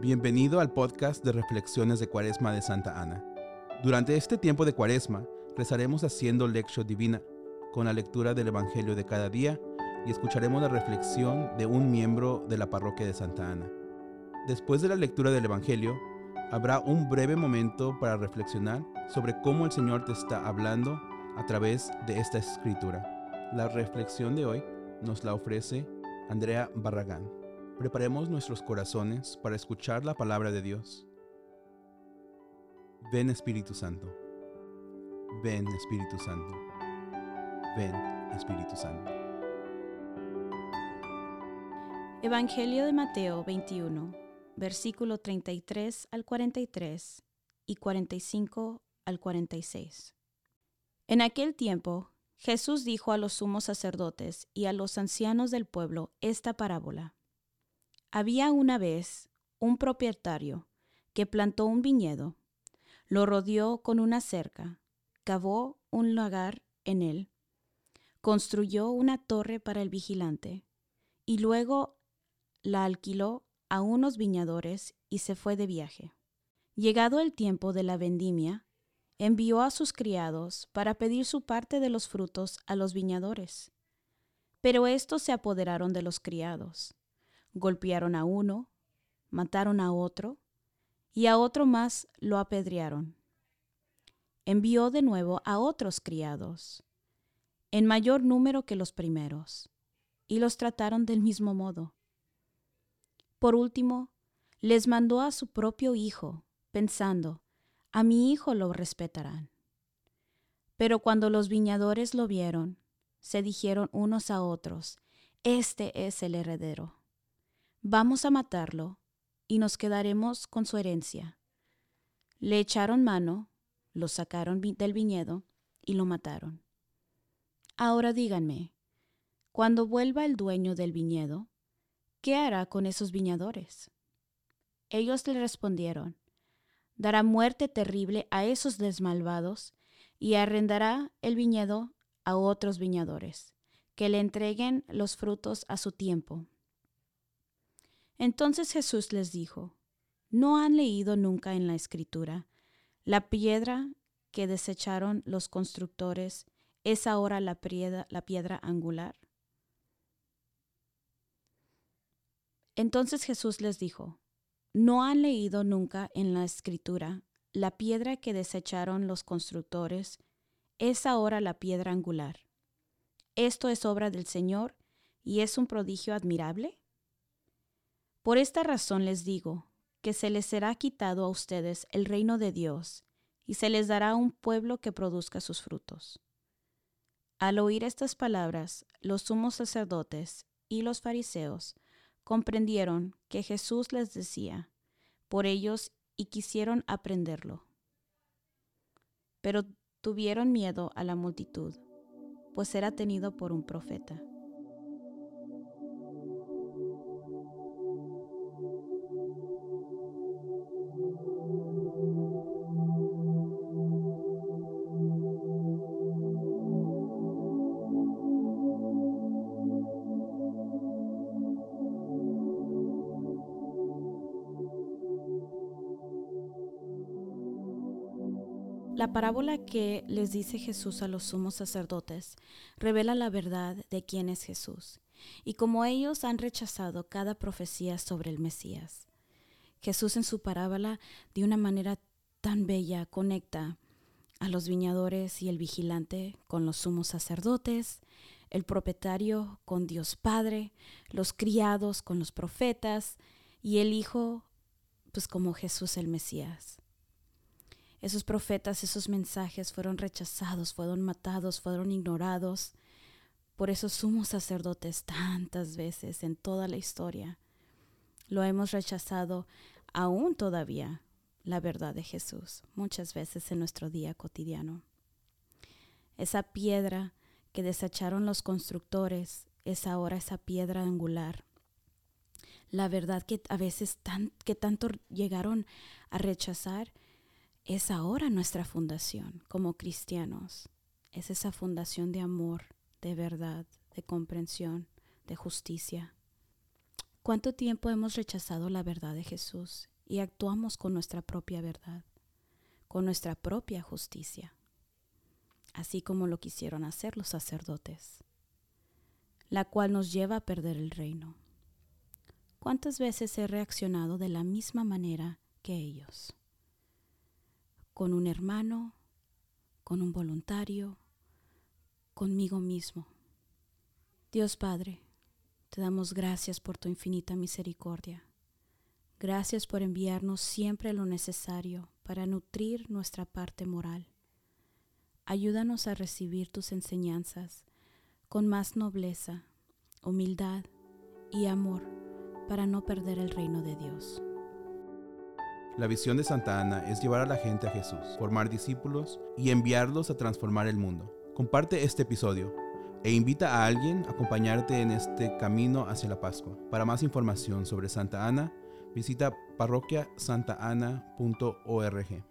Bienvenido al podcast de Reflexiones de Cuaresma de Santa Ana. Durante este tiempo de Cuaresma, rezaremos haciendo lección divina, con la lectura del Evangelio de cada día y escucharemos la reflexión de un miembro de la parroquia de Santa Ana. Después de la lectura del Evangelio, habrá un breve momento para reflexionar sobre cómo el Señor te está hablando a través de esta escritura. La reflexión de hoy nos la ofrece Andrea Barragán. Preparemos nuestros corazones para escuchar la palabra de Dios. Ven Espíritu Santo. Ven Espíritu Santo. Ven Espíritu Santo. Evangelio de Mateo 21, versículo 33 al 43 y 45 al 46. En aquel tiempo, Jesús dijo a los sumos sacerdotes y a los ancianos del pueblo esta parábola. Había una vez un propietario que plantó un viñedo, lo rodeó con una cerca, cavó un lagar en él, construyó una torre para el vigilante y luego la alquiló a unos viñadores y se fue de viaje. Llegado el tiempo de la vendimia, envió a sus criados para pedir su parte de los frutos a los viñadores. Pero estos se apoderaron de los criados golpearon a uno, mataron a otro, y a otro más lo apedrearon. Envió de nuevo a otros criados, en mayor número que los primeros, y los trataron del mismo modo. Por último, les mandó a su propio hijo, pensando, a mi hijo lo respetarán. Pero cuando los viñadores lo vieron, se dijeron unos a otros, Este es el heredero Vamos a matarlo y nos quedaremos con su herencia. Le echaron mano, lo sacaron del viñedo y lo mataron. Ahora díganme, cuando vuelva el dueño del viñedo, ¿qué hará con esos viñadores? Ellos le respondieron, dará muerte terrible a esos desmalvados y arrendará el viñedo a otros viñadores, que le entreguen los frutos a su tiempo. Entonces Jesús les dijo, ¿no han leído nunca en la escritura, la piedra que desecharon los constructores es ahora la piedra, la piedra angular? Entonces Jesús les dijo, ¿no han leído nunca en la escritura, la piedra que desecharon los constructores es ahora la piedra angular? Esto es obra del Señor y es un prodigio admirable. Por esta razón les digo, que se les será quitado a ustedes el reino de Dios, y se les dará un pueblo que produzca sus frutos. Al oír estas palabras, los sumos sacerdotes y los fariseos comprendieron que Jesús les decía por ellos y quisieron aprenderlo. Pero tuvieron miedo a la multitud, pues era tenido por un profeta. La parábola que les dice Jesús a los sumos sacerdotes revela la verdad de quién es Jesús y cómo ellos han rechazado cada profecía sobre el Mesías. Jesús en su parábola de una manera tan bella conecta a los viñadores y el vigilante con los sumos sacerdotes, el propietario con Dios Padre, los criados con los profetas y el Hijo pues como Jesús el Mesías. Esos profetas, esos mensajes fueron rechazados, fueron matados, fueron ignorados por esos sumos sacerdotes tantas veces en toda la historia. Lo hemos rechazado aún todavía la verdad de Jesús, muchas veces en nuestro día cotidiano. Esa piedra que desecharon los constructores es ahora esa piedra angular. La verdad que a veces tan, que tanto llegaron a rechazar es ahora nuestra fundación como cristianos. Es esa fundación de amor, de verdad, de comprensión, de justicia. ¿Cuánto tiempo hemos rechazado la verdad de Jesús y actuamos con nuestra propia verdad, con nuestra propia justicia, así como lo quisieron hacer los sacerdotes, la cual nos lleva a perder el reino? ¿Cuántas veces he reaccionado de la misma manera que ellos? Con un hermano, con un voluntario, conmigo mismo. Dios Padre, te damos gracias por tu infinita misericordia. Gracias por enviarnos siempre lo necesario para nutrir nuestra parte moral. Ayúdanos a recibir tus enseñanzas con más nobleza, humildad y amor para no perder el reino de Dios. La visión de Santa Ana es llevar a la gente a Jesús, formar discípulos y enviarlos a transformar el mundo. Comparte este episodio e invita a alguien a acompañarte en este camino hacia la Pascua. Para más información sobre Santa Ana, visita parroquiasantaana.org.